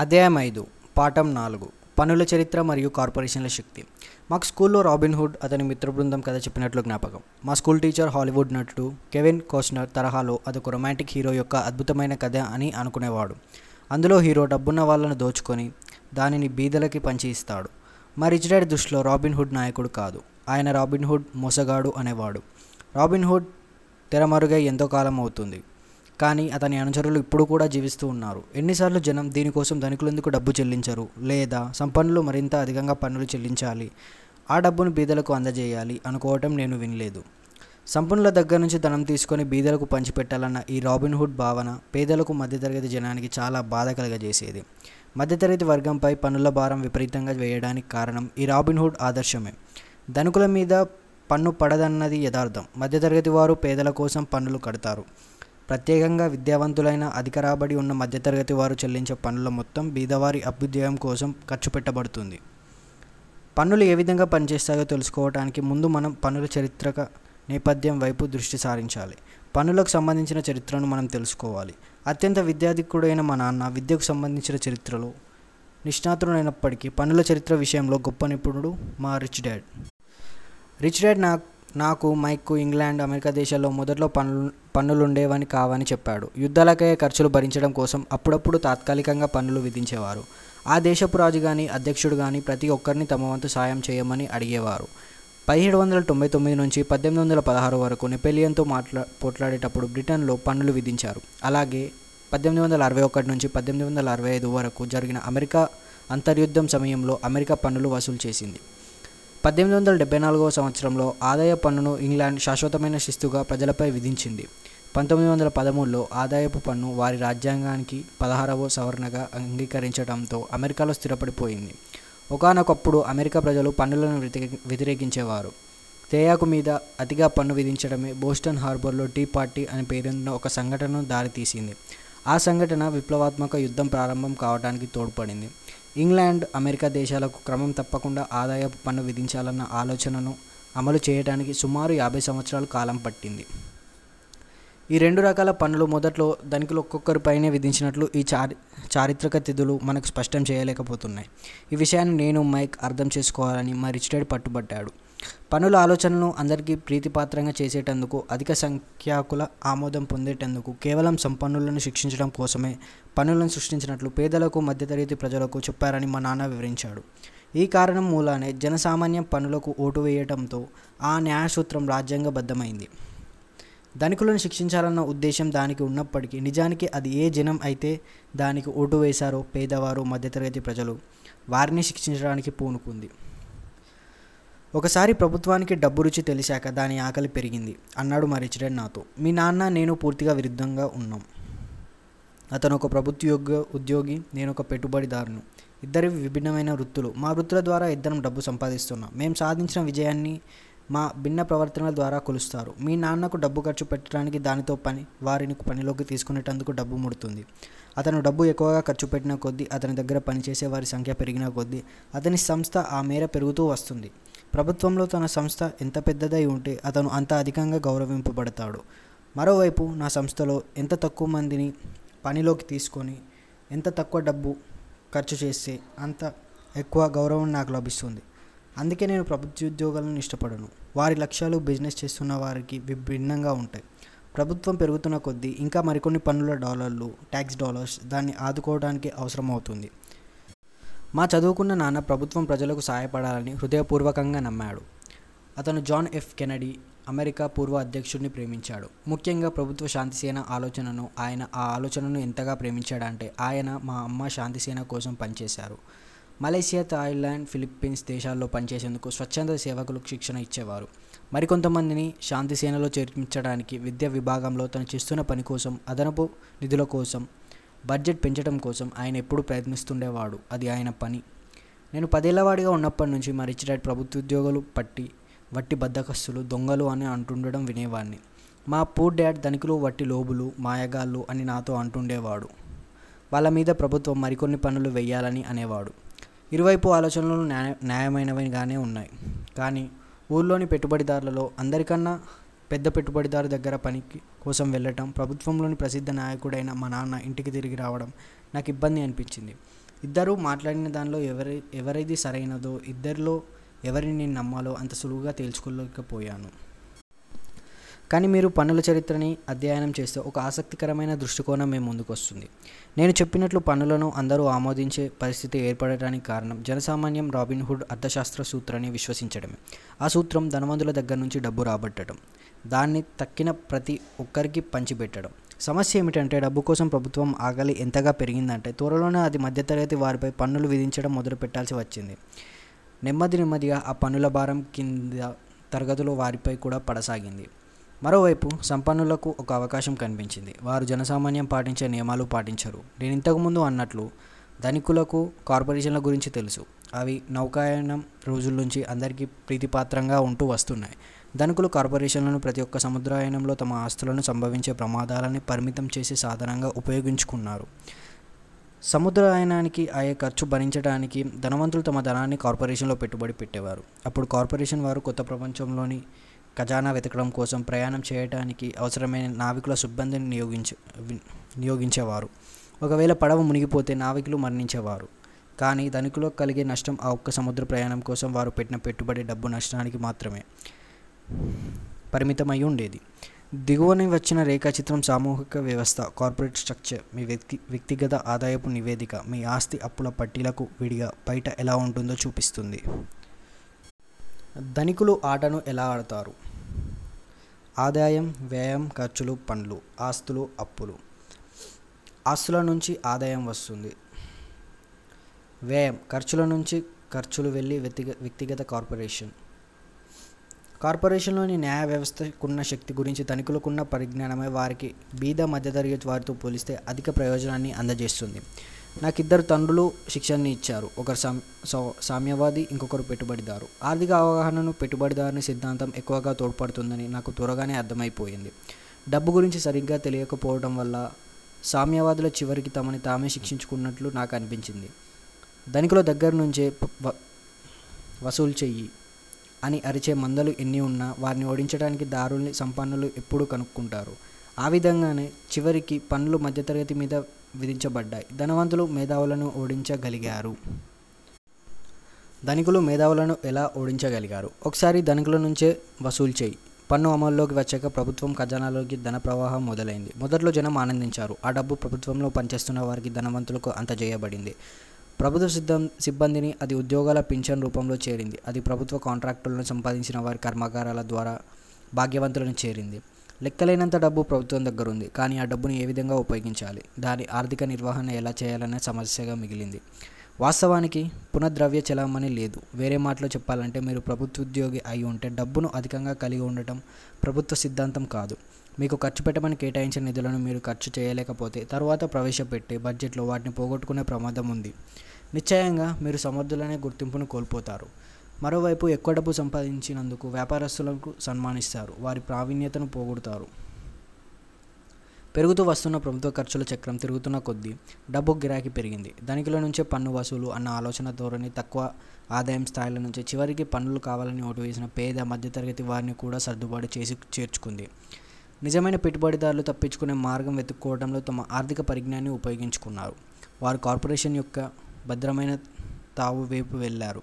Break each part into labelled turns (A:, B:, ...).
A: అధ్యాయం ఐదు పాఠం నాలుగు. పనుల చరిత్ర మరియు కార్పొరేషన్ల శక్తి. మాకు స్కూల్లో రాబిన్ హుడ్ అతని మిత్ర బృందం కథ చెప్పినట్లు జ్ఞాపకం. మా స్కూల్ టీచర్ హాలీవుడ్ నటుడు కెవిన్ కోస్నర్ తరహాలో అదొక రొమాంటిక్ హీరో యొక్క అద్భుతమైన కథ అని అనుకునేవాడు. అందులో హీరో డబ్బున్న వాళ్ళను దోచుకొని దానిని బీదలకి పంచి ఇస్తాడు. మా రిచ్ డాడ్ దృష్టిలో రాబిన్ హుడ్ నాయకుడు కాదు. ఆయన రాబిన్ హుడ్ మోసగాడు అనేవాడు. రాబిన్ హుడ్ తెరమరుగై ఎంతో కాలం అవుతుంది. కానీ అతని అనుచరులు ఇప్పుడు కూడా జీవిస్తూ ఉన్నారు. ఎన్నిసార్లు జనం దీనికోసం ధనికులందుకు డబ్బు చెల్లించరు? లేదా సంపన్నులు మరింత అధికంగా పన్నులు చెల్లించాలి? ఆ డబ్బును బీదలకు అందజేయాలి అనుకోవటం నేను వినలేదు. సంపన్నుల దగ్గర నుంచి ధనం తీసుకొని బీదలకు పంచిపెట్టాలన్న ఈ రాబిన్ హుడ్ భావన పేదలకు మధ్యతరగతి జనానికి చాలా బాధ కలగజేసేది. మధ్యతరగతి వర్గంపై పన్నుల భారం విపరీతంగా వేయడానికి కారణం ఈ రాబిన్ హుడ్ ఆదర్శమే. ధనుకుల మీద పన్ను పడదన్నది యథార్థం. మధ్యతరగతి వారు పేదల కోసం పన్నులు కడతారు. ప్రత్యేకంగా విద్యావంతులైన అధిక రాబడి ఉన్న మధ్యతరగతి వారు చెల్లించే పన్నుల మొత్తం బీదవారి అభ్యుదయం కోసం ఖర్చు పెట్టబడుతుంది. పన్నులు ఏ విధంగా పనిచేస్తాయో తెలుసుకోవడానికి ముందు మనం పన్నుల చరిత్రక నేపథ్యం వైపు దృష్టి సారించాలి. పన్నులకు సంబంధించిన చరిత్రను మనం తెలుసుకోవాలి. అత్యంత విద్యాధికుడైన మా నాన్న విద్యకు సంబంధించిన చరిత్రలో నిష్ణాతుడైనప్పటికీ పన్నుల చరిత్ర విషయంలో గొప్ప నిపుణుడు మా రిచ్ డాడ్. రిచ్ డాడ్ నా నాకు మైక్కు ఇంగ్లాండ్ అమెరికా దేశాల్లో మొదట్లో పన్ను పన్నులు ఉండేవని కావని చెప్పాడు. యుద్ధాలకయ్యే ఖర్చులు భరించడం కోసం అప్పుడప్పుడు తాత్కాలికంగా పన్నులు విధించేవారు. ఆ దేశపు రాజు కానీ అధ్యక్షుడు కానీ ప్రతి ఒక్కరిని తమ వంతు సాయం చేయమని అడిగేవారు. పదిహేడు వందల తొంభై తొమ్మిది నుంచి పద్దెనిమిది వందల పదహారు వరకు నెపెలియన్తో మాట్లా పోట్లాడేటప్పుడు బ్రిటన్లో పన్నులు విధించారు. అలాగే పద్దెనిమిది వందల అరవై ఒకటి నుంచి పద్దెనిమిది వందల అరవై ఐదు వరకు జరిగిన అమెరికా అంతర్యుద్ధం సమయంలో అమెరికా పన్నులు వసూలు చేసింది. పద్దెనిమిది వందల డెబ్బై నాలుగవ సంవత్సరంలో ఆదాయ పన్నును ఇంగ్లాండ్ శాశ్వతమైన శిస్తుగా ప్రజలపై విధించింది. పంతొమ్మిది వందల పదమూడులో ఆదాయపు పన్ను వారి రాజ్యాంగానికి పదహారవ సవరణగా అంగీకరించడంతో అమెరికాలో స్థిరపడిపోయింది. ఒకనొకప్పుడు అమెరికా ప్రజలు పన్నులను వ్యతిరే వ్యతిరేకించేవారు. తేయాకు మీద అతిగా పన్ను విధించడమే బోస్టన్ హార్బర్లో టీ పార్టీ అని పేరున్న ఒక సంఘటనను దారితీసింది. ఆ సంఘటన విప్లవాత్మక యుద్ధం ప్రారంభం కావడానికి తోడ్పడింది. ఇంగ్లాండ్ అమెరికా దేశాలకు క్రమం తప్పకుండా ఆదాయపు పన్ను విధించాలన్న ఆలోచనను అమలు చేయడానికి సుమారు యాభై సంవత్సరాల కాలం పట్టింది. ఈ రెండు రకాల పన్నులు మొదట్లో ధనికులు ఒక్కొక్కరిపైనే విధించినట్లు ఈ చారి చారిత్రక తిథులు మనకు స్పష్టం చేయలేకపోతున్నాయి. ఈ విషయాన్ని నేను మైక్ అర్థం చేసుకోవాలని మా రిచ్ డాడ్ పట్టుబట్టాడు. పన్నుల ఆలోచనలను అందరికీ ప్రీతిపాత్రంగా చేసేటందుకు అధిక సంఖ్యాకుల ఆమోదం పొందేటందుకు కేవలం సంపన్నులను శిక్షించడం కోసమే పన్నులను సృష్టించినట్లు పేదలకు మధ్యతరగతి ప్రజలకు చెప్పారని మా నాన్న వివరించాడు. ఈ కారణం మూలానే జనసామాన్యం పన్నులకు ఓటు వేయటంతో ఆ న్యాయసూత్రం రాజ్యాంగబద్ధమైంది. ధనికులను శిక్షించాలన్న ఉద్దేశం దానికి ఉన్నప్పటికీ నిజానికి అది ఏ జనం అయితే దానికి ఓటు వేశారో పేదవారు మధ్యతరగతి ప్రజలు వారిని శిక్షించడానికి పూనుకుంది. ఒకసారి ప్రభుత్వానికి డబ్బు రుచి తెలిసాక దాని ఆకలి పెరిగింది. అన్నాడు మా రిచ్ నాతో మీ నాన్న నేను పూర్తిగా విరుద్ధంగా ఉన్నాం. అతను ఒక ప్రభుత్వ ఉద్యోగి నేను ఒక పెట్టుబడిదారును. ఇద్దరి విభిన్నమైన వృత్తులు. మా వృత్తుల ద్వారా ఇద్దరం డబ్బు సంపాదిస్తున్నాం. మేము సాధించిన విజయాన్ని మా భిన్న ప్రవర్తనల ద్వారా కొలుస్తారు. మీ నాన్నకు డబ్బు ఖర్చు పెట్టడానికి దానితో పని వారిని పనిలోకి తీసుకునేటందుకు డబ్బు ముడుతుంది. అతను డబ్బు ఎక్కువగా ఖర్చు పెట్టిన కొద్దీ అతని దగ్గర పనిచేసే వారి సంఖ్య పెరిగిన కొద్దీ అతని సంస్థ ఆ మేర పెరుగుతూ వస్తుంది. ప్రభుత్వంలో తన సంస్థ ఎంత పెద్దదై ఉంటే అతను అంత అధికంగా గౌరవింపబడతాడు. మరోవైపు నా సంస్థలో ఎంత తక్కువ మందిని పనిలోకి తీసుకొని ఎంత తక్కువ డబ్బు ఖర్చు చేస్తే అంత ఎక్కువ గౌరవం నాకు లభిస్తుంది. అందుకే నేను ప్రభుత్వ ఉద్యోగాలను ఇష్టపడను. వారి లక్ష్యాలు బిజినెస్ చేస్తున్న వారికి విభిన్నంగా ఉంటాయి. ప్రభుత్వం పెరుగుతున్న కొద్దీ ఇంకా మరికొన్ని పన్నుల డాలర్లు ట్యాక్స్ డాలర్స్ దాన్ని ఆదుకోవడానికి అవసరమవుతుంది. మా చదువుకున్న నాన్న ప్రభుత్వం ప్రజలకు సహాయపడాలని హృదయపూర్వకంగా నమ్మాడు. అతను జాన్ ఎఫ్ కెనడీ అమెరికా పూర్వ అధ్యక్షుడిని ప్రేమించాడు. ముఖ్యంగా ప్రభుత్వ శాంతిసేన ఆలోచనను ఆయన ఆ ఆలోచనను ఎంతగా ప్రేమించాడంటే ఆయన మా అమ్మ శాంతిసేన కోసం పనిచేశారు. మలేషియా థాయిలాండ్ ఫిలిప్పీన్స్ దేశాల్లో పనిచేసేందుకు స్వచ్ఛంద సేవకులకు శిక్షణ ఇచ్చేవారు. మరికొంతమందిని శాంతి సేనలో చేర్పించడానికి విద్యా విభాగంలో తను చేస్తున్న పని కోసం అదనపు నిధుల కోసం బడ్జెట్ పెంచడం కోసం ఆయన ఎప్పుడూ ప్రయత్నిస్తుండేవాడు. అది ఆయన పని. నేను పదేళ్ళవాడిగా ఉన్నప్పటి నుంచి మా రిచ్ డాడ్ ప్రభుత్వ ఉద్యోగులు పట్టి వట్టి బద్దకస్తులు దొంగలు అని అంటుండడం వినేవాడిని మా పూర్ డాడ్ ధనికులు వట్టి లోబులు మాయగాళ్ళు అని నాతో అంటుండేవాడు. వాళ్ళ మీద ప్రభుత్వం మరికొన్ని పనులు వెయ్యాలని అనేవాడు. ఇరువైపు ఆలోచనలు న్యాయ న్యాయమైనవిగానే ఉన్నాయి. కానీ ఊళ్ళోని పెట్టుబడిదారులలో అందరికన్నా పెద్ద పెట్టుబడిదారు దగ్గర పనికి కోసం వెళ్ళటం ప్రభుత్వంలోని ప్రసిద్ధ నాయకుడైన మా నాన్న ఇంటికి తిరిగి రావడం నాకు ఇబ్బంది అనిపించింది. ఇద్దరూ మాట్లాడిన దానిలో ఎవరి ఎవరిది సరైనదో ఇద్దరిలో ఎవరిని నేను నమ్మాలో అంత సులువుగా తేల్చుకోలేకపోయాను. కానీ మీరు పన్నుల చరిత్రని అధ్యయనం చేస్తే ఒక ఆసక్తికరమైన దృష్టికోణం మేము ముందుకు వస్తుంది. నేను చెప్పినట్లు పన్నులను అందరూ ఆమోదించే పరిస్థితి ఏర్పడటానికి కారణం జనసామాన్యం రాబిన్హుడ్ అర్థశాస్త్ర సూత్రాన్ని విశ్వసించడమే. ఆ సూత్రం ధనవంతుల దగ్గర నుంచి డబ్బు రాబట్టడం దాన్ని తక్కిన ప్రతి ఒక్కరికి పంచిపెట్టడం. సమస్య ఏమిటంటే డబ్బు కోసం ప్రభుత్వం ఆకలి ఎంతగా పెరిగిందంటే త్వరలోనే అది మధ్యతరగతి వారిపై పన్నులు విధించడం మొదలు పెట్టాల్సి వచ్చింది. నెమ్మది నెమ్మదిగా ఆ పన్నుల భారం కింద తరగతులు వారిపై కూడా పడసాగింది. మరోవైపు సంపన్నులకు ఒక అవకాశం కనిపించింది. వారు జనసామాన్యం పాటించే నియమాలు పాటించరు. నేను ఇంతకుముందు అన్నట్లు ధనికులకు కార్పొరేషన్ల గురించి తెలుసు. అవి నౌకాయనం రోజుల నుంచి అందరికీ ప్రీతిపాత్రంగా ఉంటూ వస్తున్నాయి. ధనికులు కార్పొరేషన్లను ప్రతి ఒక్క సముద్రాయనంలో తమ ఆస్తులను సంభవించే ప్రమాదాలని పరిమితం చేసే సాధనంగా ఉపయోగించుకున్నారు. సముద్రాయనానికి అయ్యే ఖర్చు భరించడానికి ధనవంతులు తమ ధనాన్ని కార్పొరేషన్లో పెట్టుబడి పెట్టేవారు. అప్పుడు కార్పొరేషన్ వారు కొత్త ప్రపంచంలోని ఖజానా వెతకడం కోసం ప్రయాణం చేయడానికి అవసరమైన నావికుల సిబ్బందిని నియోగించ నియోగించేవారు. ఒకవేళ పడవ మునిగిపోతే నావికులు మరణించేవారు. కానీ ధనికులకు కలిగే నష్టం ఆ ఒక్క సముద్ర ప్రయాణం కోసం వారు పెట్టిన పెట్టుబడి డబ్బు నష్టానికి మాత్రమే పరిమితమై ఉండేది. దిగువని వచ్చిన రేఖాచిత్రం సామూహిక వ్యవస్థ కార్పొరేట్ స్ట్రక్చర్ మీ వ్యక్తి వ్యక్తిగత ఆదాయపు నివేదిక మీ ఆస్తి అప్పుల పట్టీలకు విడిగా బయట ఎలా ఉంటుందో చూపిస్తుంది. ధనికులు ఆటను ఎలా ఆడతారు? ఆదాయం వ్యయం ఖర్చులు పన్నులు ఆస్తులు అప్పులు. ఆస్తుల నుంచి ఆదాయం వస్తుంది. వ్యయం ఖర్చుల నుంచి ఖర్చులు వెళ్ళి వ్యక్తిగ వ్యక్తిగత కార్పొరేషన్. కార్పొరేషన్లోని న్యాయ వ్యవస్థకున్న శక్తి గురించి తనిఖీలకున్న పరిజ్ఞానమే వారికి బీద మధ్యతరగతి వారితో పోలిస్తే అధిక ప్రయోజనాన్ని అందజేస్తుంది. నాకు ఇద్దరు తండ్రులు శిక్షణని ఇచ్చారు. ఒకరు సామ్ సామ్యవాది ఇంకొకరు పెట్టుబడిదారు. ఆర్థిక అవగాహనను పెట్టుబడిదారుని సిద్ధాంతం ఎక్కువగా తోడ్పడుతుందని నాకు త్వరగానే అర్థమైపోయింది. డబ్బు గురించి సరిగ్గా తెలియకపోవడం వల్ల సామ్యవాదుల చివరికి తమని తామే శిక్షించుకున్నట్లు నాకు అనిపించింది. ధనికుల దగ్గర నుంచే వసూలు చెయ్యి అని అరిచే మందలు ఎన్ని ఉన్నా వారిని ఓడించడానికి దారుల్ని సంపన్నులు ఎప్పుడూ కనుక్కుంటారు. ఆ విధంగానే చివరికి పనులు మధ్యతరగతి మీద విధించబడ్డాయి. ధనవంతులు మేధావులను ఓడించగలిగారు. ధనికులు మేధావులను ఎలా ఓడించగలిగారు? ఒకసారి ధనికుల నుంచే వసూలు చేయి. పన్ను అమల్లోకి వచ్చాక ప్రభుత్వం ఖజానాలోకి ధన ప్రవాహం మొదలైంది. మొదట్లో జనం ఆనందించారు. ఆ డబ్బు ప్రభుత్వంలో పనిచేస్తున్న వారికి ధనవంతులకు అందజేయబడింది ప్రభుత్వ సిద్ధం సిబ్బందిని అది ఉద్యోగాల పింఛన్ రూపంలో చేరింది. అది ప్రభుత్వ కాంట్రాక్టులను సంపాదించిన వారి కర్మాగారాల ద్వారా భాగ్యవంతులను చేరింది. లెక్కలేనంత డబ్బు ప్రభుత్వం దగ్గర ఉంది. కానీ ఆ డబ్బును ఏ విధంగా ఉపయోగించాలి? దాని ఆర్థిక నిర్వహణ ఎలా చేయాలనే సమస్యగా మిగిలింది. వాస్తవానికి పునఃద్రవ్య చలామణి లేదు. వేరే మాటలో చెప్పాలంటే మీరు ప్రభుత్వ ఉద్యోగి అయి ఉంటే డబ్బును అధికంగా కలిగి ఉండటం ప్రభుత్వ సిద్ధాంతం కాదు. మీకు ఖర్చు పెట్టమని కేటాయించిన నిధులను మీరు ఖర్చు చేయలేకపోతే తర్వాత ప్రవేశపెట్టే బడ్జెట్లో వాటిని పోగొట్టుకునే ప్రమాదం ఉంది. నిశ్చయంగా మీరు సమర్థులనే గుర్తింపును కోల్పోతారు. మరోవైపు ఎక్కువ డబ్బు సంపాదించినందుకు వ్యాపారస్తులకు సన్మానిస్తారు. వారి ప్రావీణ్యతను పోగొడతారు. పెరుగుతూ వస్తున్న ప్రభుత్వ ఖర్చుల చక్రం తిరుగుతున్న కొద్దీ డబ్బు గిరాకీ పెరిగింది. ధనికుల నుంచే పన్ను వసూలు అన్న ఆలోచన ధోరణి తక్కువ ఆదాయం స్థాయిల నుంచి చివరికి పన్నులు కావాలని ఓటు వేసిన పేద మధ్యతరగతి వారిని కూడా సర్దుబాటు చేసి చేర్చుకుంది. నిజమైన పెట్టుబడిదారులు తప్పించుకునే మార్గం వెతుక్కోవడంలో తమ ఆర్థిక పరిజ్ఞాన్ని ఉపయోగించుకున్నారు. వారు కార్పొరేషన్ యొక్క భద్రమైన తావు వైపు వెళ్ళారు.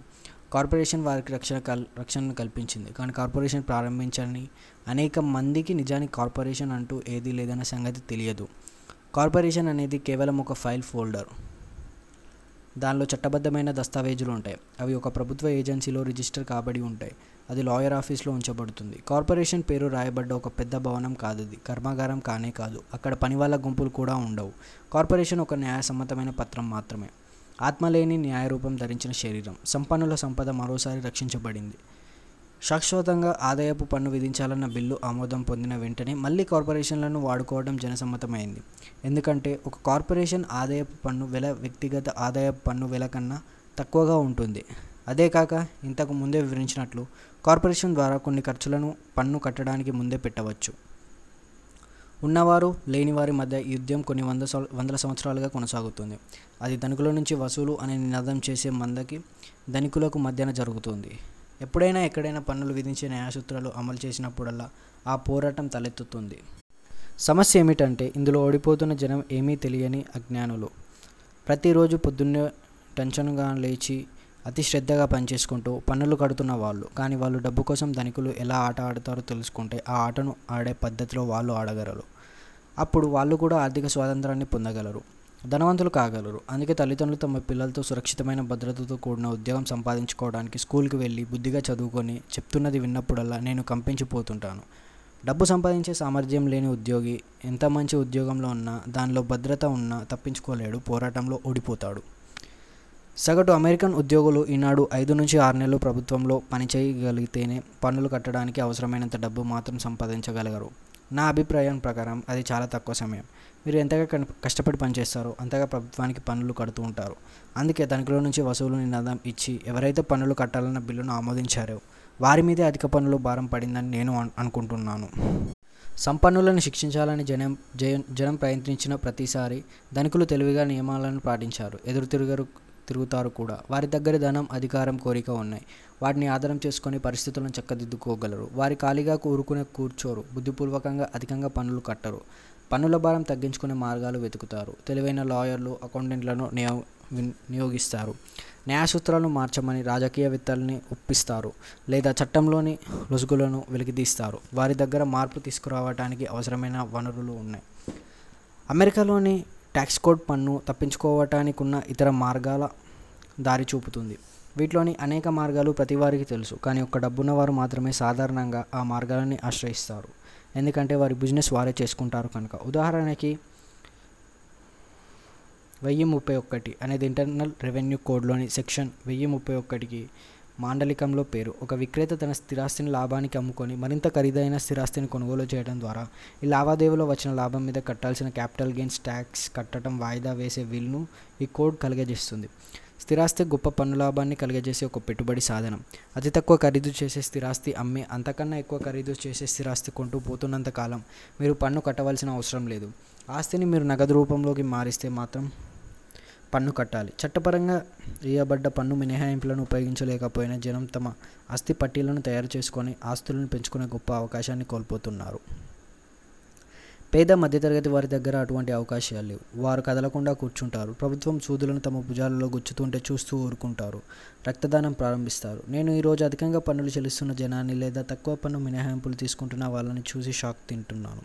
A: కార్పొరేషన్ వారికి రక్షణ కల్ రక్షణను కల్పించింది. కానీ కార్పొరేషన్ ప్రారంభించని అనేక మందికి నిజానికి కార్పొరేషన్ అంటూ ఏదీ లేదన్న సంగతి తెలియదు. కార్పొరేషన్ అనేది కేవలం ఒక ఫైల్ ఫోల్డర్. దానిలో చట్టబద్ధమైన దస్తావేజులు ఉంటాయి. అవి ఒక ప్రభుత్వ ఏజెన్సీలో రిజిస్టర్ కాబడి ఉంటాయి. అది లాయర్ ఆఫీస్లో ఉంచబడుతుంది. కార్పొరేషన్ పేరు రాయబడ్డ ఒక పెద్ద భవనం కాదు అది కర్మాగారం కానే కాదు. అక్కడ పని వాళ్ళ గుంపులు కూడా ఉండవు. కార్పొరేషన్ ఒక న్యాయసమ్మతమైన పత్రం మాత్రమే. ఆత్మలేని న్యాయరూపం ధరించిన శరీరం. సంపన్నుల సంపద మరోసారి రక్షించబడింది. శాశ్వతంగా ఆదాయపు పన్ను విధించాలన్న బిల్లు ఆమోదం పొందిన వెంటనే మళ్ళీ కార్పొరేషన్లను వాడుకోవడం జనసమ్మతమైంది. ఎందుకంటే ఒక కార్పొరేషన్ ఆదాయపు పన్ను వెల వ్యక్తిగత ఆదాయపు పన్ను వెల కన్నా తక్కువగా ఉంటుంది. అదే కాక ఇంతకు ముందే వివరించినట్లు కార్పొరేషన్ ద్వారా కొన్ని ఖర్చులను పన్ను కట్టడానికి ముందే పెట్టవచ్చు. ఉన్నవారు లేని వారి మధ్య ఈ యుద్ధం కొన్ని వంద వందల సంవత్సరాలుగా కొనసాగుతుంది. అది ధనికుల నుంచి వసూలు అనే నినాదం చేసే మందకి ధనికులకు మధ్యన జరుగుతుంది. ఎప్పుడైనా ఎక్కడైనా పన్నులు విధించే న్యాయసూత్రాలు అమలు చేసినప్పుడల్లా ఆ పోరాటం తలెత్తుతుంది. సమస్య ఏమిటంటే ఇందులో ఓడిపోతున్న జనం ఏమీ తెలియని అజ్ఞానులు. ప్రతిరోజు పొద్దున్నే టెన్షన్గా లేచి అతి శ్రద్ధగా పనిచేసుకుంటూ పన్నులు కడుతున్న వాళ్ళు కానీ వాళ్ళు డబ్బు కోసం ధనికులు ఎలా ఆట ఆడతారో తెలుసుకుంటే ఆ ఆటను ఆడే పద్ధతిలో వాళ్ళు ఆడగలరు. అప్పుడు వాళ్ళు కూడా ఆర్థిక స్వాతంత్రాన్ని పొందగలరు ధనవంతులు కాగలరు. అందుకే తల్లిదండ్రులు తమ పిల్లలతో సురక్షితమైన భద్రతతో కూడిన ఉద్యోగం సంపాదించుకోవడానికి స్కూల్కి వెళ్ళి బుద్ధిగా చదువుకొని చెప్తున్నది విన్నప్పుడల్లా నేను కంపించిపోతుంటాను. డబ్బు సంపాదించే సామర్థ్యం లేని ఉద్యోగి ఎంత మంచి ఉద్యోగంలో ఉన్నా దానిలో భద్రత ఉన్నా తప్పించుకోలేడు పోరాటంలో ఓడిపోతాడు. సగటు అమెరికన్ ఉద్యోగులు ఈనాడు ఐదు నుంచి ఆరు నెలలు ప్రభుత్వంలో పనిచేయగలిగితేనే పన్నులు కట్టడానికి అవసరమైనంత డబ్బు మాత్రం సంపాదించగలగరు నా అభిప్రాయం ప్రకారం అది చాలా తక్కువ సమయం. మీరు ఎంతగా కష్టపడి పనిచేస్తారో అంతగా ప్రభుత్వానికి పన్నులు కడుతూ ఉంటారు. అందుకే తనిఖీల నుంచి వసూలు నినాదం ఇచ్చి ఎవరైతే పన్నులు కట్టాలన్న బిల్లును ఆమోదించారో వారి మీదే అధిక పన్నులు భారం పడిందని నేను అన్- అనుకుంటున్నాను. సంపన్నులను శిక్షించాలని జనం జయ- జనం ప్రయత్నించిన ప్రతిసారి ధనికులు తెలివిగా నియమాలను పాటించారు. ఎదురు తిరుగరు తిరుగుతారు కూడా. వారి దగ్గర ధనం అధికారం కోరిక ఉన్నాయి. వాటిని ఆధారం చేసుకొని పరిస్థితులను చక్కదిద్దుకోగలరు. వారి ఖాళీగా కూరుకునే కూర్చోరు. బుద్ధిపూర్వకంగా అధికంగా పనులు కట్టరు. పన్నుల భారం తగ్గించుకునే మార్గాలు వెతుకుతారు. తెలివైన లాయర్లు అకౌంటెంట్లను నియో వినియోగిస్తారు నియోగిస్తారు. న్యాయసూత్రాలను మార్చమని రాజకీయవేత్తల్ని ఒప్పిస్తారు లేదా చట్టంలోని లొసుగులను వెలికితీస్తారు. వారి దగ్గర మార్పు తీసుకురావడానికి అవసరమైన వనరులు ఉన్నాయి. అమెరికాలోని ట్యాక్స్ కోడ్ పన్ను తప్పించుకోవటానికి ఉన్న ఇతర మార్గాల దారి చూపుతుంది. వీటిలోని అనేక మార్గాలు ప్రతి వారికి తెలుసు కానీ ఒక్క డబ్బున్న వారు మాత్రమే సాధారణంగా ఆ మార్గాలని ఆశ్రయిస్తారు. ఎందుకంటే వారి బిజినెస్ వారే చేసుకుంటారు కనుక. ఉదాహరణకి వెయ్యి ముప్పై ఒక్కటి అనేది ఇంటర్నల్ రెవెన్యూ కోడ్లోని సెక్షన్ వెయ్యి ముప్పై ఒక్కటికి మాండలికంలో పేరు. ఒక విక్రేత తన స్థిరాస్తిని లాభానికి అమ్ముకొని మరింత ఖరీదైన స్థిరాస్తిని కొనుగోలు చేయడం ద్వారా ఈ లావాదేవీలో వచ్చిన లాభం మీద కట్టాల్సిన క్యాపిటల్ గెయిన్స్ ట్యాక్స్ కట్టడం వాయిదా వేసే వీలును ఈ కోడ్ కలిగజేస్తుంది. స్థిరాస్తి గొప్ప పన్ను లాభాన్ని కలిగజేసే ఒక పెట్టుబడి సాధనం. అతి తక్కువ ఖరీదు చేసే స్థిరాస్తి అమ్మి అంతకన్నా ఎక్కువ ఖరీదు చేసే స్థిరాస్తి కొంటూ పోతున్నంత కాలం మీరు పన్ను కట్టవలసిన అవసరం లేదు. ఆస్తిని మీరు నగదు రూపంలోకి మారిస్తే మాత్రం పన్ను కట్టాలి. చట్టపరంగా వేయబడ్డ పన్ను మినహాయింపులను ఉపయోగించలేకపోయిన జనం తమ ఆస్తి పట్టీలను తయారు చేసుకొని ఆస్తులను పెంచుకునే గొప్ప అవకాశాన్ని కోల్పోతున్నారు. పేద మధ్యతరగతి వారి దగ్గర అటువంటి అవకాశాలు లేవు. వారు కదలకుండా కూర్చుంటారు. ప్రభుత్వం సూదులను తమ భుజాలలో గుచ్చుతుంటే చూస్తూ ఊరుకుంటారు. రక్తదానం ప్రారంభిస్తారు. నేను ఈరోజు అధికంగా పన్నులు చెల్లిస్తున్న జనాన్ని లేదా తక్కువ పన్ను మినహాయింపులు తీసుకుంటున్న వాళ్ళని చూసి షాక్ తింటున్నాను.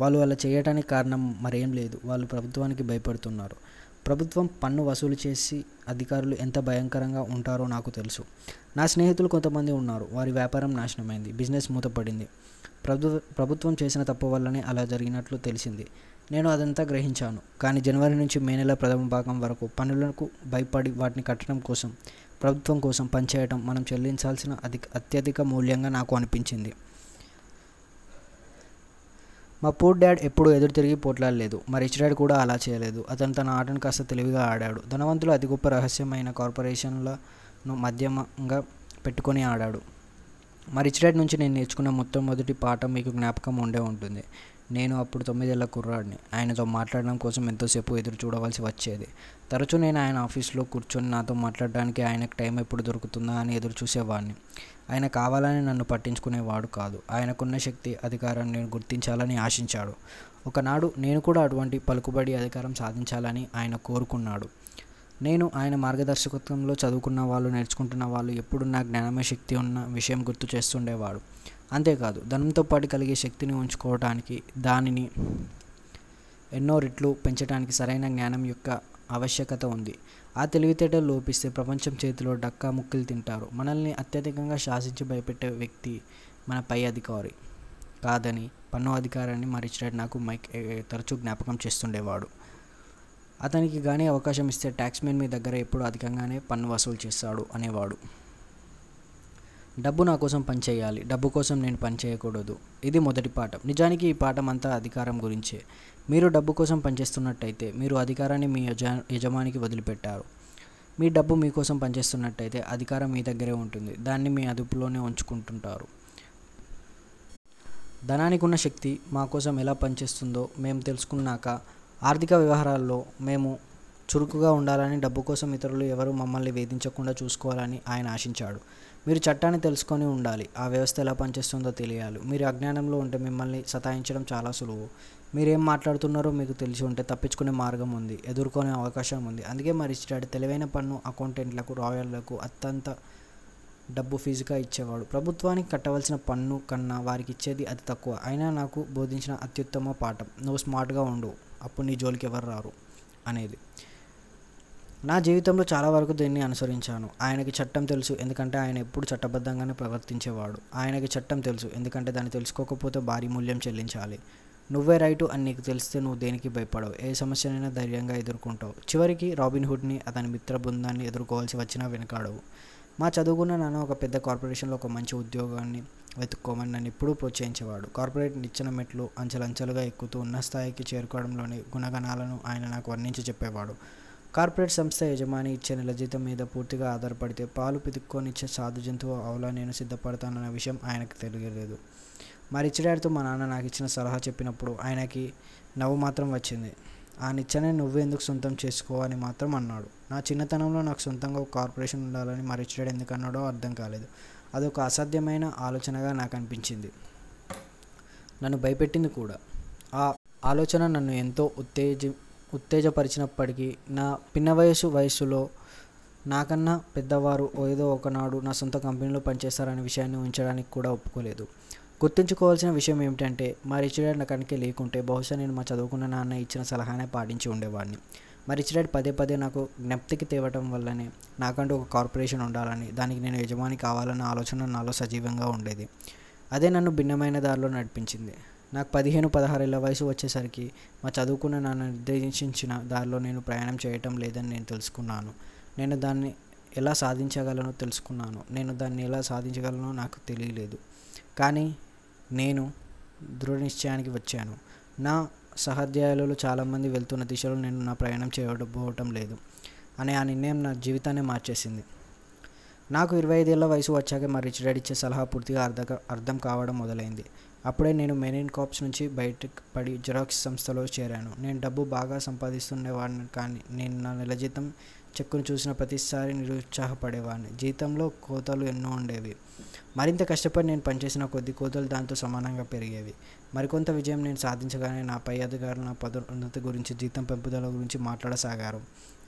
A: వాళ్ళు అలా చేయడానికి కారణం మరేం లేదు. వాళ్ళు ప్రభుత్వానికి భయపడుతున్నారు. ప్రభుత్వం పన్ను వసూలు చేసి అధికారులు ఎంత భయంకరంగా ఉంటారో నాకు తెలుసు. నా స్నేహితులు కొంతమంది ఉన్నారు. వారి వ్యాపారం నాశనమైంది. బిజినెస్ మూతపడింది. ప్రభు ప్రభుత్వం చేసిన తప్పు వల్లనే అలా జరిగినట్లు తెలిసింది. నేను అదంతా గ్రహించాను. కానీ జనవరి నుంచి మే నెల ప్రథమ భాగం వరకు పన్నులకు భయపడి వాటిని కట్టడం కోసం ప్రభుత్వం కోసం పనిచేయడం మనం చెల్లించాల్సిన అధిక అత్యధిక మూల్యంగా నాకు అనిపించింది. మా పూర్ డాడ్ ఎప్పుడు ఎదురు తిరిగి పోట్లాడలేదు. మా రిచ్ డాడ్ కూడా అలా చేయలేదు. అతను తన ఆటను కాస్త తెలివిగా ఆడాడు. ధనవంతులు అతి గొప్ప రహస్యమైన కార్పొరేషన్లను మధ్యమంగా పెట్టుకొని ఆడాడు. మా రిచ్ డాడ్ నుంచి నేను నేర్చుకున్న మొట్టమొదటి పాఠం మీకు జ్ఞాపకం ఉండే ఉంటుంది. నేను అప్పుడు తొమ్మిదేళ్ళ కుర్రాడిని. ఆయనతో మాట్లాడడం కోసం ఎంతోసేపు ఎదురు చూడవలసి వచ్చేది. తరచూ నేను ఆయన ఆఫీస్లో కూర్చొని నాతో మాట్లాడడానికి ఆయనకు టైం ఎప్పుడు దొరుకుతుందా అని ఎదురు చూసేవాడిని. ఆయన కావాలని నన్ను పట్టించుకునేవాడు కాదు. ఆయనకున్న శక్తి అధికారం నేను గుర్తించాలని ఆశించాడు. ఒకనాడు నేను కూడా అటువంటి పలుకుబడి అధికారం సాధించాలని ఆయన కోరుకున్నాడు. నేను ఆయన మార్గదర్శకత్వంలో చదువుకున్న వాళ్ళు నేర్చుకుంటున్న వాళ్ళు ఎప్పుడు నా జ్ఞానమే శక్తి ఉన్న విషయం గుర్తు చేస్తుండేవాడు. అంతేకాదు ధనంతో పాటు కలిగే శక్తిని ఉంచుకోవడానికి దానిని ఎన్నో రెట్లు పెంచడానికి సరైన జ్ఞానం యొక్క ఆవశ్యకత ఉంది. ఆ తెలివితేటలు లోపిస్తే ప్రపంచం చేతిలో డక్కా ముక్కలు తింటారు. మనల్ని అత్యధికంగా శాసించి భయపెట్టే వ్యక్తి మన పై అధికారి కాదని పన్ను అధికారాన్ని మా నాకు మైక్ తరచూ జ్ఞాపకం చేస్తుండేవాడు. అతనికి కానీ అవకాశం ఇస్తే ట్యాక్స్ మెన్ మీ దగ్గర ఎప్పుడు అధికంగానే పన్ను వసూలు చేస్తాడు అనేవాడు. డబ్బు నా కోసం పనిచేయాలి డబ్బు కోసం నేను పనిచేయకూడదు. ఇది మొదటి పాఠం. నిజానికి ఈ పాఠం అంతా అధికారం గురించే. మీరు డబ్బు కోసం పనిచేస్తున్నట్టయితే మీరు అధికారాన్ని మీ యజ యజమానికి వదిలిపెట్టారు. మీ డబ్బు మీకోసం పనిచేస్తున్నట్టయితే అధికారం మీ దగ్గరే ఉంటుంది. దాన్ని మీ అదుపులోనే ఉంచుకుంటుంటారు. ధనానికి ఉన్న శక్తి మా కోసం ఎలా పనిచేస్తుందో మేము తెలుసుకున్నాక ఆర్థిక వ్యవహారాల్లో మేము చురుకుగా ఉండాలని డబ్బు కోసం ఇతరులు ఎవరు మమ్మల్ని వేధించకుండా చూసుకోవాలని ఆయన ఆశించాడు. మీరు చట్టాన్ని తెలుసుకొని ఉండాలి. ఆ వ్యవస్థ ఎలా పనిచేస్తుందో తెలియాలి. మీరు అజ్ఞానంలో ఉంటే మిమ్మల్ని సతాయించడం చాలా సులువు. మీరేం మాట్లాడుతున్నారో మీకు తెలిసి ఉంటే తప్పించుకునే మార్గం ఉంది. ఎదుర్కొనే అవకాశం ఉంది. అందుకే మరి ఇచ్చాడు. తెలివైన పన్ను అకౌంటెంట్లకు రాయర్లకు అత్యంత డబ్బు ఫీజుగా ఇచ్చేవాడు. ప్రభుత్వానికి కట్టవలసిన పన్ను కన్నా వారికి ఇచ్చేది అతి తక్కువ. అయినా నాకు బోధించిన అత్యుత్తమ పాఠం. నువ్వు స్మార్ట్గా ఉండు. అప్పుడు నీ జోలికి ఎవరు రారు? అనేది నా జీవితంలో చాలా వరకు దీన్ని అనుసరించాను. ఆయనకి చట్టం తెలుసు ఎందుకంటే ఆయన ఎప్పుడు చట్టబద్ధంగానే ప్రవర్తించేవాడు. ఆయనకి చట్టం తెలుసు ఎందుకంటే దాన్ని తెలుసుకోకపోతే భారీ మూల్యం చెల్లించాలి. నువ్వే రైటు అని నీకు తెలిస్తే నువ్వు దేనికి భయపడవు? ఏ సమస్యనైనా ధైర్యంగా ఎదుర్కొంటావు. చివరికి రాబిన్హుడ్ని అతని మిత్ర బృందాన్ని ఎదుర్కోవాల్సి వచ్చినా వెనకాడవు. మా చదువుకున్న నాన్న ఒక పెద్ద కార్పొరేషన్లో ఒక మంచి ఉద్యోగాన్ని వెతుక్కోమని నన్ను ఎప్పుడూ ప్రోత్సహించేవాడు. కార్పొరేట్ నిచ్చెన మెట్లు అంచెలంచెలుగా ఎక్కుతూ ఉన్న స్థాయికి చేరుకోవడంలోని గుణగణాలను ఆయన నాకు వర్ణించి చెప్పేవాడు. కార్పొరేట్ సంస్థ యజమాని ఇచ్చే నెల జీతం మీద పూర్తిగా ఆధారపడితే పాలు పితుక్కొనిచ్చే సాధు జంతువు అవులా నేను సిద్ధపడతానన్న విషయం ఆయనకు తెలియలేదు. మరి రిచ్ మా నాన్న నాకు ఇచ్చిన సలహా చెప్పినప్పుడు ఆయనకి నవ్వు మాత్రం వచ్చింది. ఆ నిచ్చెనే నువ్వెందుకు సొంతం చేసుకో అని మాత్రం అన్నాడు. నా చిన్నతనంలో నాకు సొంతంగా ఒక కార్పొరేషన్ ఉండాలని మరి ఇచ్చడాడు ఎందుకు అన్నాడో అర్థం కాలేదు. అదొక అసాధ్యమైన ఆలోచనగా నాకు అనిపించింది. నన్ను భయపెట్టింది కూడా. ఆ ఆలోచన నన్ను ఎంతో ఉత్తేజ ఉత్తేజపరిచినప్పటికీ నా పిన్న వయసు వయసులో నాకన్నా పెద్దవారు ఏదో ఒకనాడు నా సొంత కంపెనీలో పనిచేస్తారనే విషయాన్ని ఉంచడానికి కూడా ఒప్పుకోలేదు. గుర్తుంచుకోవాల్సిన విషయం ఏమిటంటే మా రిచ్ డాడ్ నా కనుక లేకుంటే బహుశా నేను మా చదువుకున్న నాన్న ఇచ్చిన సలహానే పాటించి ఉండేవాడిని. మా రిచ్ డాడ్ పదే పదే నాకు జ్ఞప్తికి తేవటం వల్లనే నాకంటూ ఒక కార్పొరేషన్ ఉండాలని దానికి నేను యజమాని కావాలన్న ఆలోచన నాలో సజీవంగా ఉండేది. అదే నన్ను భిన్నమైన దారిలో నడిపించింది. నాకు పదిహేను పదహారేళ్ళ వయసు వచ్చేసరికి మా చదువుకున్న నా నిర్దేశించిన దారిలో నేను ప్రయాణం చేయటం లేదని నేను తెలుసుకున్నాను. నేను దాన్ని ఎలా సాధించగలనో తెలుసుకున్నాను. నేను దాన్ని ఎలా సాధించగలనో నాకు తెలియలేదు. కానీ నేను దృఢ నిశ్చయానికి వచ్చాను. నా సహాధ్యాయులలో చాలామంది వెళ్తున్న దిశలో నేను నా ప్రయాణం చేయబోవటం లేదు అనే ఆ నిర్ణయం నా జీవితాన్ని మార్చేసింది. నాకు ఇరవై ఐదేళ్ళ వయసు వచ్చాక మా రిచ్ డాడ్ ఇచ్చే సలహా పూర్తిగా అర్థం అర్థం కావడం మొదలైంది. అప్పుడే నేను మెరీన్ కాప్స్ నుంచి బయటకు పడి జిరాక్స్ సంస్థలో చేరాను. నేను డబ్బు బాగా సంపాదిస్తుండేవాడిని కానీ నేను నా నెల జీతం చెక్కును చూసిన ప్రతిసారి నిరుత్సాహపడేవాడిని. జీతంలో కోతలు ఎన్నో ఉండేవి. మరింత కష్టపడి నేను పనిచేసిన కొద్ది కోతలు దాంతో సమానంగా పెరిగేవి. మరికొంత విజయం నేను సాధించగానే నా పై అధికారులు నా పదోన్నతి గురించి జీతం పెంపుదల గురించి మాట్లాడసాగారు.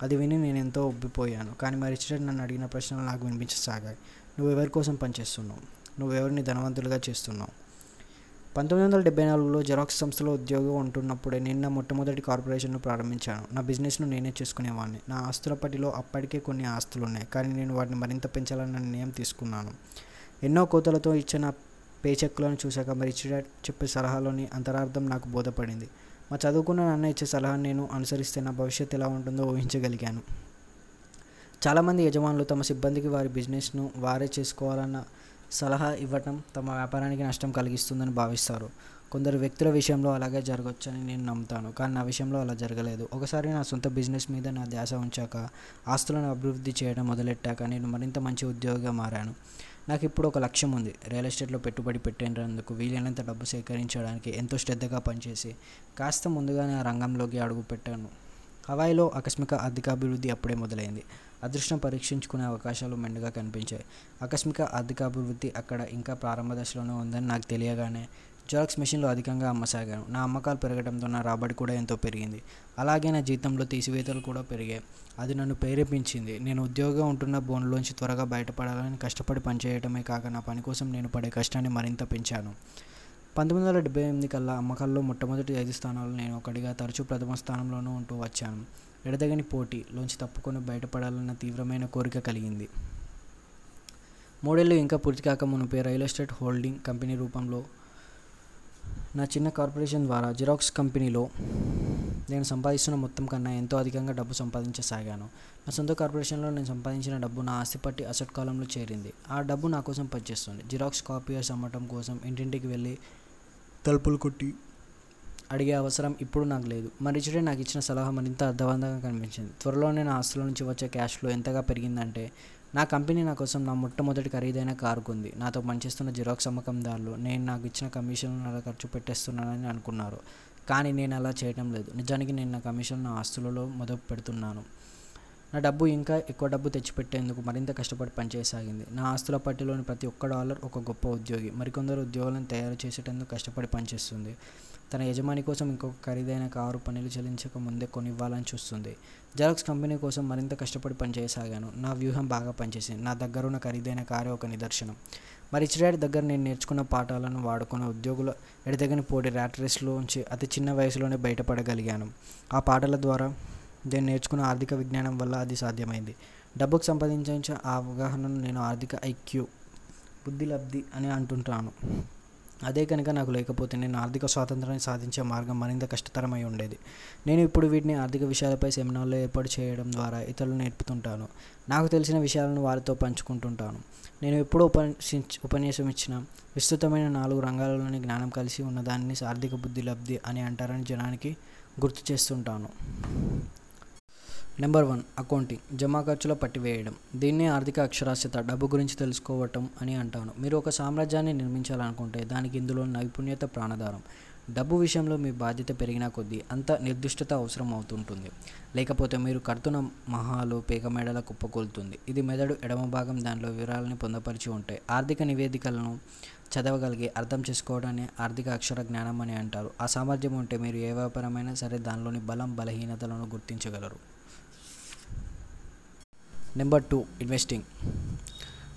A: అది విని నేను ఎంతో ఉబ్బిపోయాను. కానీ మరి రిచర్డ్ నన్ను అడిగిన ప్రశ్నలు నాకు వినిపించసాగాయి. నువ్వెవరి కోసం పనిచేస్తున్నావు? నువ్వు ఎవరిని ధనవంతులుగా చేస్తున్నావు? పంతొమ్మిది వందల డెబ్బై నాలుగులో జెరాక్స్ సంస్థలో ఉద్యోగం ఉంటున్నప్పుడే నేను నా మొట్టమొదటి కార్పొరేషన్ను ప్రారంభించాను. నా బిజినెస్ను నేనే చేసుకునేవాడిని నా ఆస్తుల పట్టిలో అప్పటికే కొన్ని ఆస్తులు ఉన్నాయి కానీ నేను వాటిని మరింత పెంచాలన్న నిర్ణయం తీసుకున్నాను. ఎన్నో కోతలతో ఇచ్చిన పే చెక్లను చూశాక మరి ఇచ్చిన చెప్పే సలహాలోని అంతరార్థం నాకు బోధపడింది. మా చదువుకున్న నాన్న ఇచ్చే సలహా నేను అనుసరిస్తే నా భవిష్యత్తు ఎలా ఉంటుందో ఊహించగలిగాను. చాలామంది యజమానులు తమ సిబ్బందికి వారి బిజినెస్ను వారే చేసుకోవాలన్న సలహా ఇవ్వటం తమ వ్యాపారానికి నష్టం కలిగిస్తుందని భావిస్తారు. కొందరు వ్యక్తుల విషయంలో అలాగే జరగవచ్చని నేను నమ్ముతాను. కానీ నా విషయంలో అలా జరగలేదు. ఒకసారి నా సొంత బిజినెస్ మీద నా ధ్యాస ఉంచాక ఆస్తులను అభివృద్ధి చేయడం మొదలెట్టాక నేను మరింత మంచి ఉద్యోగిగా మారాను. నాకు ఇప్పుడు ఒక లక్ష్యం ఉంది. రియల్ ఎస్టేట్లో పెట్టుబడి పెట్టేందుకు వీలైనంత డబ్బు సేకరించడానికి ఎంతో శ్రద్ధగా పనిచేసి కాస్త ముందుగానే ఆ రంగంలోకి అడుగు పెట్టాను. హవాయిలో ఆకస్మిక ఆర్థికాభివృద్ధి అప్పుడే మొదలైంది. అదృష్టం పరీక్షించుకునే అవకాశాలు మెండుగా కనిపించాయి. ఆకస్మిక ఆర్థికాభివృద్ధి అక్కడ ఇంకా ప్రారంభ దశలోనే ఉందని నాకు తెలియగానే జిరాక్స్ మెషిన్లు అధికంగా అమ్మసాగాను. నా అమ్మకాలు పెరగడంతో నా రాబడి కూడా ఎంతో పెరిగింది. అలాగే నా జీతంలో తీసివేతలు కూడా పెరిగాయి. అది నన్ను ప్రేరేపించింది. నేను ఉద్యోగంగా ఉంటున్న బోన్లోంచి త్వరగా బయటపడాలని కష్టపడి పనిచేయడమే కాక నా పని కోసం నేను పడే కష్టాన్ని మరింత పెంచాను. పంతొమ్మిది వందల డెబ్బై ఎనిమిది కల్లా అమ్మకాల్లో మొట్టమొదటి ఐదు స్థానాలు నేను ఒకటిగా తరచూ ప్రథమ స్థానంలోనూ ఉంటూ వచ్చాను. ఎడదగని పోటీలోంచి తప్పుకొని బయటపడాలన్న తీవ్రమైన కోరిక కలిగింది. మూడేళ్ళు ఇంకా పూర్తి కాక మునిపే రియల్ ఎస్టేట్ హోల్డింగ్ కంపెనీ రూపంలో నా చిన్న కార్పొరేషన్ ద్వారా జిరాక్స్ కంపెనీలో నేను సంపాదిస్తున్న మొత్తం కన్నా ఎంతో అధికంగా డబ్బు సంపాదించసాగాను. నా సొంత కార్పొరేషన్లో నేను సంపాదించిన డబ్బు నా ఆస్తి పట్టి అసెట్ కాలంలో చేరింది. ఆ డబ్బు నా కోసం పనిచేస్తుంది. జిరాక్స్ కాపీయర్స్ అమ్మటం కోసం ఇంటింటికి వెళ్ళి తలుపులు కొట్టి అడిగే అవసరం ఇప్పుడు నాకు లేదు. మరిచుడే నాకు ఇచ్చిన సలహా మరింత అర్థవంతంగా కనిపించింది. త్వరలోనే నా ఆస్తుల నుంచి వచ్చే క్యాష్ ఫ్లో ఎంతగా పెరిగిందంటే నా కంపెనీ నా కోసం నా మొట్టమొదటి ఖరీదైన కారు కొంది నాతో పనిచేస్తున్న జిరాక్స్ అమ్మకందారులు నేను నాకు ఇచ్చిన కమిషన్ అలా ఖర్చు పెట్టేస్తున్నానని అనుకున్నారు. కానీ నేను అలా చేయటం లేదు. నిజానికి నేను నా కమిషన్ నా ఆస్తులలో మొదలు పెడుతున్నాను నా డబ్బు ఇంకా ఎక్కువ డబ్బు తెచ్చిపెట్టేందుకు మరింత కష్టపడి పనిచేయసాగింది. నా ఆస్తుల పట్టిలోని ప్రతి ఒక్క డాలర్ ఒక గొప్ప ఉద్యోగి. మరికొందరు ఉద్యోగులను తయారు చేసేటందుకు కష్టపడి పనిచేస్తుంది. తన యజమాని కోసం ఇంకొక ఖరీదైన కారు పనులు చెల్లించక ముందే కొనివ్వాలని చూస్తుంది. జెరాక్స్ కంపెనీ కోసం మరింత కష్టపడి పనిచేయసాగాను. నా వ్యూహం బాగా పనిచేసింది. నా దగ్గర ఉన్న ఖరీదైన కారు ఒక నిదర్శనం. మరి రిచ్ డాడ్ దగ్గర నేను నేర్చుకున్న పాఠాలను వాడుకున్న ఉద్యోగుల ఎడతెగని పోటీ ర్యాట్ రేస్లోంచి అతి చిన్న వయసులోనే బయటపడగలిగాను. ఆ పాటల ద్వారా నేను నేర్చుకున్న ఆర్థిక విజ్ఞానం వల్ల అది సాధ్యమైంది. డబ్బుకు సంపాదించే ఆ అవగాహనను నేను ఆర్థిక ఐక్యూ బుద్ధి లబ్ధి అని అంటుంటాను. అదే కనుక నాకు లేకపోతే నేను ఆర్థిక స్వాతంత్రాన్ని సాధించే మార్గం మరింత కష్టతరమై ఉండేది. నేను ఇప్పుడు వీటిని ఆర్థిక విషయాలపై సెమినార్లు ఏర్పాటు చేయడం ద్వారా ఇతరులు నేర్పుతుంటాను. నాకు తెలిసిన విషయాలను వారితో పంచుకుంటుంటాను. నేను ఎప్పుడూ ఉపన్యసించ ఉపన్యాసం ఇచ్చిన విస్తృతమైన నాలుగు రంగాలలోని జ్ఞానం కలిసి ఉన్న దానిని ఆర్థిక బుద్ధి లబ్ధి అని అంటారని జనానికి గుర్తు చేస్తుంటాను. నెంబర్ వన్ అకౌంటింగ్ జమా ఖర్చుల పట్టివేయడం దీన్నే ఆర్థిక అక్షరాస్యత డబ్బు గురించి తెలుసుకోవటం అని అంటాను. మీరు ఒక సామ్రాజ్యాన్ని నిర్మించాలనుకుంటే దానికి ఇందులో నైపుణ్యత ప్రాణాధారం. డబ్బు విషయంలో మీ బాధ్యత పెరిగిన కొద్దీ అంత నిర్దిష్టత అవసరం అవుతుంటుంది. లేకపోతే మీరు కడుతున్న మహాలు పేకమేడల కుప్పకూలుతుంది. ఇది మెదడు ఎడమ భాగం దానిలో వివరాలని పొందపరిచి ఉంటే ఆర్థిక నివేదికలను చదవగలిగి అర్థం చేసుకోవడాన్ని ఆర్థిక అక్షర జ్ఞానం అని అంటారు. ఆ సామర్థ్యం ఉంటే మీరు ఏ వ్యాపారమైనా సరే దానిలోని బలం బలహీనతలను గుర్తించగలరు. నెంబర్ టూ ఇన్వెస్టింగ్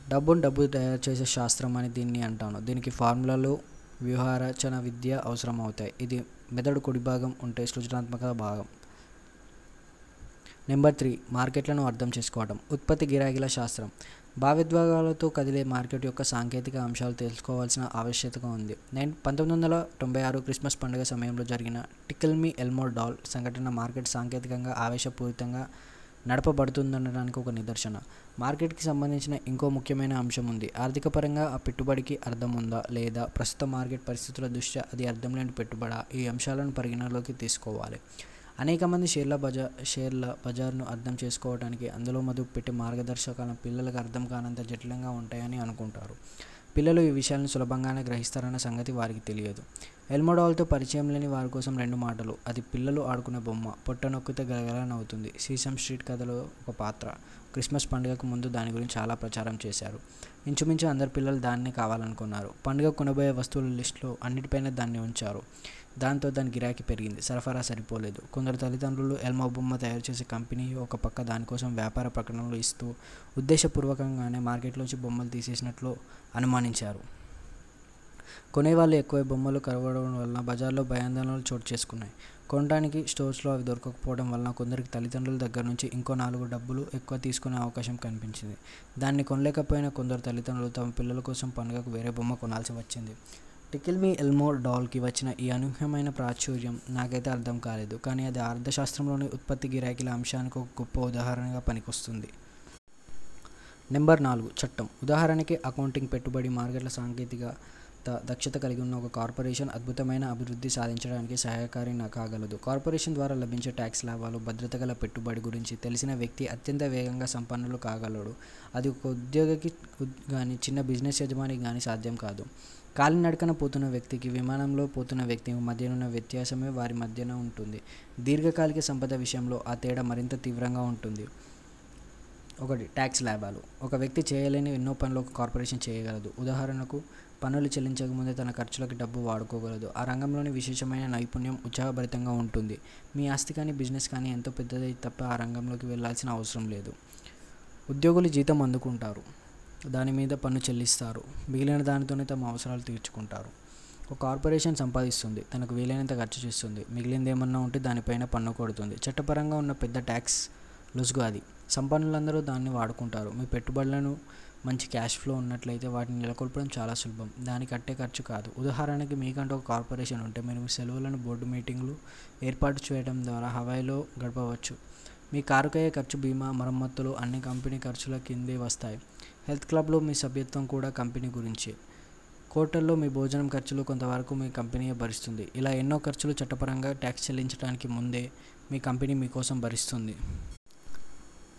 A: డబ్బును డబ్బు తయారు చేసే శాస్త్రం అని దీన్ని అంటాను. దీనికి ఫార్ములాలు వ్యూహారచన విద్య అవసరం అవుతాయి ఇది మెదడు కుడి భాగం ఉంటే సృజనాత్మక భాగం. నెంబర్ త్రీ మార్కెట్లను అర్థం చేసుకోవడం ఉత్పత్తి గిరాకీల శాస్త్రం. భావిద్వాగాలతో కదిలే మార్కెట్ యొక్క సాంకేతిక అంశాలు తెలుసుకోవాల్సిన ఆవశ్యకత ఉంది. నేను పంతొమ్మిది వందల తొంభై ఆరు క్రిస్మస్ పండుగ సమయంలో జరిగిన టికిల్ మీ ఎల్మోర్ డాల్ సంఘటన మార్కెట్ సాంకేతికంగా ఆవేశపూరితంగా నడపబడుతుందనడానికి ఒక నిదర్శన. మార్కెట్కి సంబంధించిన ఇంకో ముఖ్యమైన అంశం ఉంది. ఆర్థిక పరంగా ఆ పెట్టుబడికి అర్థం ఉందా లేదా? ప్రస్తుత మార్కెట్ పరిస్థితుల దృష్ట్యా అది అర్థం లేని పెట్టుబడా? ఈ అంశాలను పరిగణలోకి తీసుకోవాలి. అనేక మంది షేర్ల బజార్ షేర్ల బజార్ను అర్థం చేసుకోవడానికి అందులో మదుపు పెట్టి మార్గదర్శకాలను పిల్లలకు అర్థం కానంత జటిలంగా ఉంటాయని అనుకుంటారు. పిల్లలు ఈ విషయాలను సులభంగానే గ్రహిస్తారన్న సంగతి వారికి తెలియదు. ఎల్మోడాల్తో పరిచయం లేని వారి కోసం రెండు మాటలు. అది పిల్లలు ఆడుకునే బొమ్మ. పొట్ట నొక్కితే గలగలని సీసం స్ట్రీట్ కథలో ఒక పాత్ర. క్రిస్మస్ పండుగకు ముందు దాని గురించి చాలా ప్రచారం చేశారు. ఇంచుమించు అందరు పిల్లలు దాన్నే కావాలనుకున్నారు. పండుగ కొనబోయే వస్తువుల లిస్టులో అన్నిటిపైన దాన్ని ఉంచారు. దాంతో దాని గిరాకీ పెరిగింది. సరఫరా సరిపోలేదు. కొందరు తల్లిదండ్రులు ఎల్మో బొమ్మ తయారు చేసే కంపెనీ ఒక పక్క దానికోసం వ్యాపార ప్రకటనలు ఇస్తూ ఉద్దేశపూర్వకంగానే మార్కెట్లోంచి బొమ్మలు తీసేసినట్లు అనుమానించారు. కొనేవాళ్ళు ఎక్కువ బొమ్మలు కరవడం వలన బజార్లో భయాందోళనలు చోటు చేసుకున్నాయి. కొనడానికి స్టోర్స్లో అవి దొరకకపోవడం వలన కొందరికి తల్లిదండ్రుల దగ్గర నుంచి ఇంకో నాలుగు డబ్బులు ఎక్కువ తీసుకునే అవకాశం కనిపించింది. దాన్ని కొనలేకపోయిన కొందరు తల్లిదండ్రులు తమ పిల్లల కోసం పండుగకు వేరే బొమ్మ కొనాల్సి వచ్చింది. టికిల్ మీ ఎల్మోర్ డాల్కి వచ్చిన ఈ అనూహ్యమైన ప్రాచుర్యం నాకైతే అర్థం కాలేదు కానీ అది అర్థశాస్త్రంలోని ఉత్పత్తి గిరాకీల అంశానికి ఒక గొప్ప ఉదాహరణగా పనికొస్తుంది. నెంబర్ నాలుగు చట్టం. ఉదాహరణకి అకౌంటింగ్ పెట్టుబడి మార్కెట్ల సాంకేతిక దక్షత కలిగి ఉన్న ఒక కార్పొరేషన్ అద్భుతమైన అభివృద్ధి సాధించడానికి సహాయకారి కాగలదు. కార్పొరేషన్ ద్వారా లభించే ట్యాక్స్ లాభాలు భద్రత గల పెట్టుబడి గురించి తెలిసిన వ్యక్తి అత్యంత వేగంగా సంపన్నులు కాగలడు. అది ఒక ఉద్యోగికి కానీ చిన్న బిజినెస్ యజమానికి కానీ సాధ్యం కాదు. కాలినడకన పోతున్న వ్యక్తికి విమానంలో పోతున్న వ్యక్తికి మధ్యనున్న వ్యత్యాసమే వారి మధ్యన ఉంటుంది. దీర్ఘకాలిక సంపద విషయంలో ఆ తేడా మరింత తీవ్రంగా ఉంటుంది. ఒకటి ట్యాక్స్ లాభాలు. ఒక వ్యక్తి చేయలేని ఎన్నో పనులు ఒక కార్పొరేషన్ చేయగలదు. ఉదాహరణకు పన్నులు చెల్లించకముందే తన ఖర్చులకు డబ్బు వాడుకోగలదు. ఆ రంగంలోని విశేషమైన నైపుణ్యం ఉత్సాహభరితంగా ఉంటుంది. మీ ఆస్తి కానీ బిజినెస్ కానీ ఎంతో పెద్దది తప్ప ఆ రంగంలోకి వెళ్ళాల్సిన అవసరం లేదు. ఉద్యోగులు జీతం అందుకుంటారు. దాని మీద పన్ను చెల్లిస్తారు. మిగిలిన దానితోనే తమ అవసరాలు తీర్చుకుంటారు. ఒక కార్పొరేషన్ సంపాదిస్తుంది. తనకు వీలైనంత ఖర్చు చేస్తుంది. మిగిలింది ఏమన్నా ఉంటే దానిపైన పన్ను కొడుతుంది. చట్టపరంగా ఉన్న పెద్ద ట్యాక్స్ లొసుగు అది. సంపన్నులందరూ దాన్ని వాడుకుంటారు. మీ పెట్టుబడులను మంచి క్యాష్ ఫ్లో ఉన్నట్లయితే వాటిని నెలకొల్పడం చాలా సులభం. దానికి కట్టే ఖర్చు కాదు. ఉదాహరణకి మీకంటూ ఒక కార్పొరేషన్ ఉంటే మీరు మీ సెలవులను బోర్డు మీటింగ్లు ఏర్పాటు చేయడం ద్వారా హవాయిలో గడపవచ్చు. మీ కారుకయ్యే ఖర్చు బీమా మరమ్మతులు అన్ని కంపెనీ ఖర్చుల కిందే వస్తాయి. హెల్త్ క్లబ్లో మీ సభ్యత్వం కూడా కంపెనీ గురించే. కోర్టుల్లో మీ భోజనం ఖర్చులు కొంతవరకు మీ కంపెనీయే భరిస్తుంది. ఇలా ఎన్నో ఖర్చులు చట్టపరంగా ట్యాక్స్ చెల్లించడానికి ముందే మీ కంపెనీ మీకోసం భరిస్తుంది.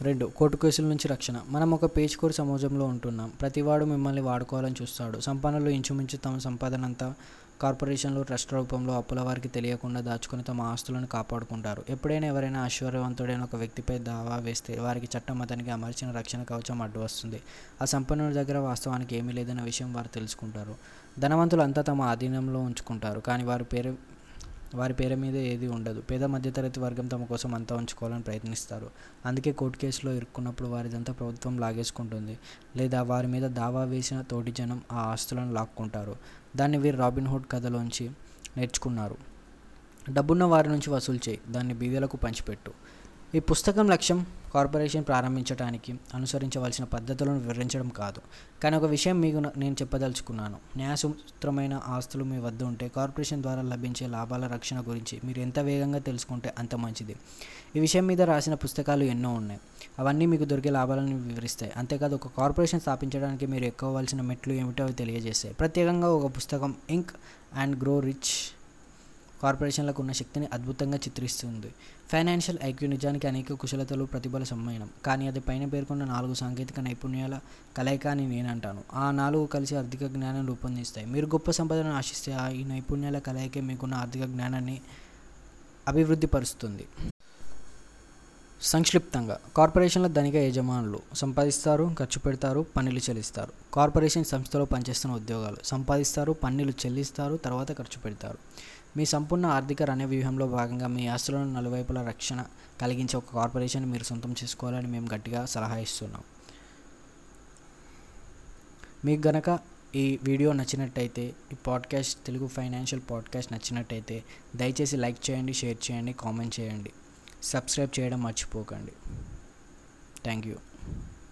A: రెండు కోర్టు కేసుల నుంచి రక్షణ. మనం ఒక పేచుకోరు సమాజంలో ఉంటున్నాం. ప్రతివాడు మిమ్మల్ని వాడుకోవాలని చూస్తాడు. సంపన్నులు ఇంచుమించు తమ సంపాదనంతా కార్పొరేషన్లు ట్రస్ట్ రూపంలో అప్పుల వారికి తెలియకుండా దాచుకొని తమ ఆస్తులను కాపాడుకుంటారు. ఎప్పుడైనా ఎవరైనా ఐశ్వర్యవంతుడైన ఒక వ్యక్తిపై దావా వేస్తే వారికి చట్టం అతనికి అమర్చిన రక్షణ కవచం అడ్డు వస్తుంది. ఆ సంపన్నుల దగ్గర వాస్తవానికి ఏమీ లేదన్న విషయం వారు తెలుసుకుంటారు. ధనవంతులు అంతా తమ ఆధీనంలో ఉంచుకుంటారు. కానీ వారి పేరు వారి పేరు మీద ఏది ఉండదు. పేద మధ్యతరగతి వర్గం తమ కోసం అంతా ఉంచుకోవాలని ప్రయత్నిస్తారు. అందుకే కోర్టు కేసులో ఇరుక్కున్నప్పుడు వారిదంతా ప్రభుత్వం లాగేసుకుంటుంది. లేదా వారి మీద దావా వేసిన తోటి జనం ఆ ఆస్తులను లాక్కుంటారు. దాన్ని వీరు రాబిన్హుడ్ కథలోంచి నేర్చుకున్నారు. డబ్బున్న వారి నుంచి వసూలు చేయి. దాన్ని బీదలకు పంచిపెట్టు. ఈ పుస్తకం లక్ష్యం కార్పొరేషన్ ప్రారంభించడానికి అనుసరించవలసిన పద్ధతులను వివరించడం కాదు. కానీ ఒక విషయం మీకు న- నేను చెప్పదలుచుకున్నాను. న్యాయసూత్రమైన ఆస్తులు మీ వద్ద ఉంటే కార్పొరేషన్ ద్వారా లభించే లాభాల రక్షణ గురించి మీరు ఎంత వేగంగా తెలుసుకుంటే అంత మంచిది. ఈ విషయం మీద రాసిన పుస్తకాలు ఎన్నో ఉన్నాయి. అవన్నీ మీకు దొరికే లాభాలను వివరిస్తాయి. అంతేకాదు ఒక కార్పొరేషన్ స్థాపించడానికి మీరు ఎక్కువవలసిన మెట్లు ఏమిటో అవి తెలియజేస్తాయి. ప్రత్యేకంగా ఒక పుస్తకం ఇంక్ అండ్ గ్రో రిచ్ కార్పొరేషన్లకు ఉన్న శక్తిని అద్భుతంగా చిత్రిస్తుంది. ఫైనాన్షియల్ ఐక్యూ నిజానికి అనేక కుశలతలు ప్రతిభల సమ్మేళనం. కానీ అది పైన పేర్కొన్న నాలుగు సాంకేతిక నైపుణ్యాల కలయిక అని నేనంటాను ఆ నాలుగు కలిసి ఆర్థిక జ్ఞానం రూపొందిస్తాయి. మీరు గొప్ప సంపదను ఆశిస్తే ఆ ఈ నైపుణ్యాల కలయికే మీకున్న ఆర్థిక జ్ఞానాన్ని అభివృద్ధిపరుస్తుంది. సంక్షిప్తంగా కార్పొరేషన్ల ధనిక యజమానులు సంపాదిస్తారు ఖర్చు పెడతారు పన్నులు చెల్లిస్తారు. కార్పొరేషన్ సంస్థలో పనిచేస్తున్న ఉద్యోగాలు సంపాదిస్తారు పన్నులు చెల్లిస్తారు తర్వాత ఖర్చు పెడతారు. మీ సంపూర్ణ ఆర్థిక రణ్య వ్యూహంలో భాగంగా మీ ఆస్తులను నలువైపుల రక్షణ కలిగించే ఒక కార్పొరేషన్ మీరు సొంతం చేసుకోవాలని మేము గట్టిగా సలహా ఇస్తున్నాం. మీకు గనక ఈ వీడియో నచ్చినట్టయితే ఈ పాడ్కాస్ట్ తెలుగు ఫైనాన్షియల్ పాడ్కాస్ట్ నచ్చినట్టయితే దయచేసి లైక్ చేయండి షేర్ చేయండి కామెంట్ చేయండి. సబ్స్క్రైబ్ చేయడం మర్చిపోకండి. Thank you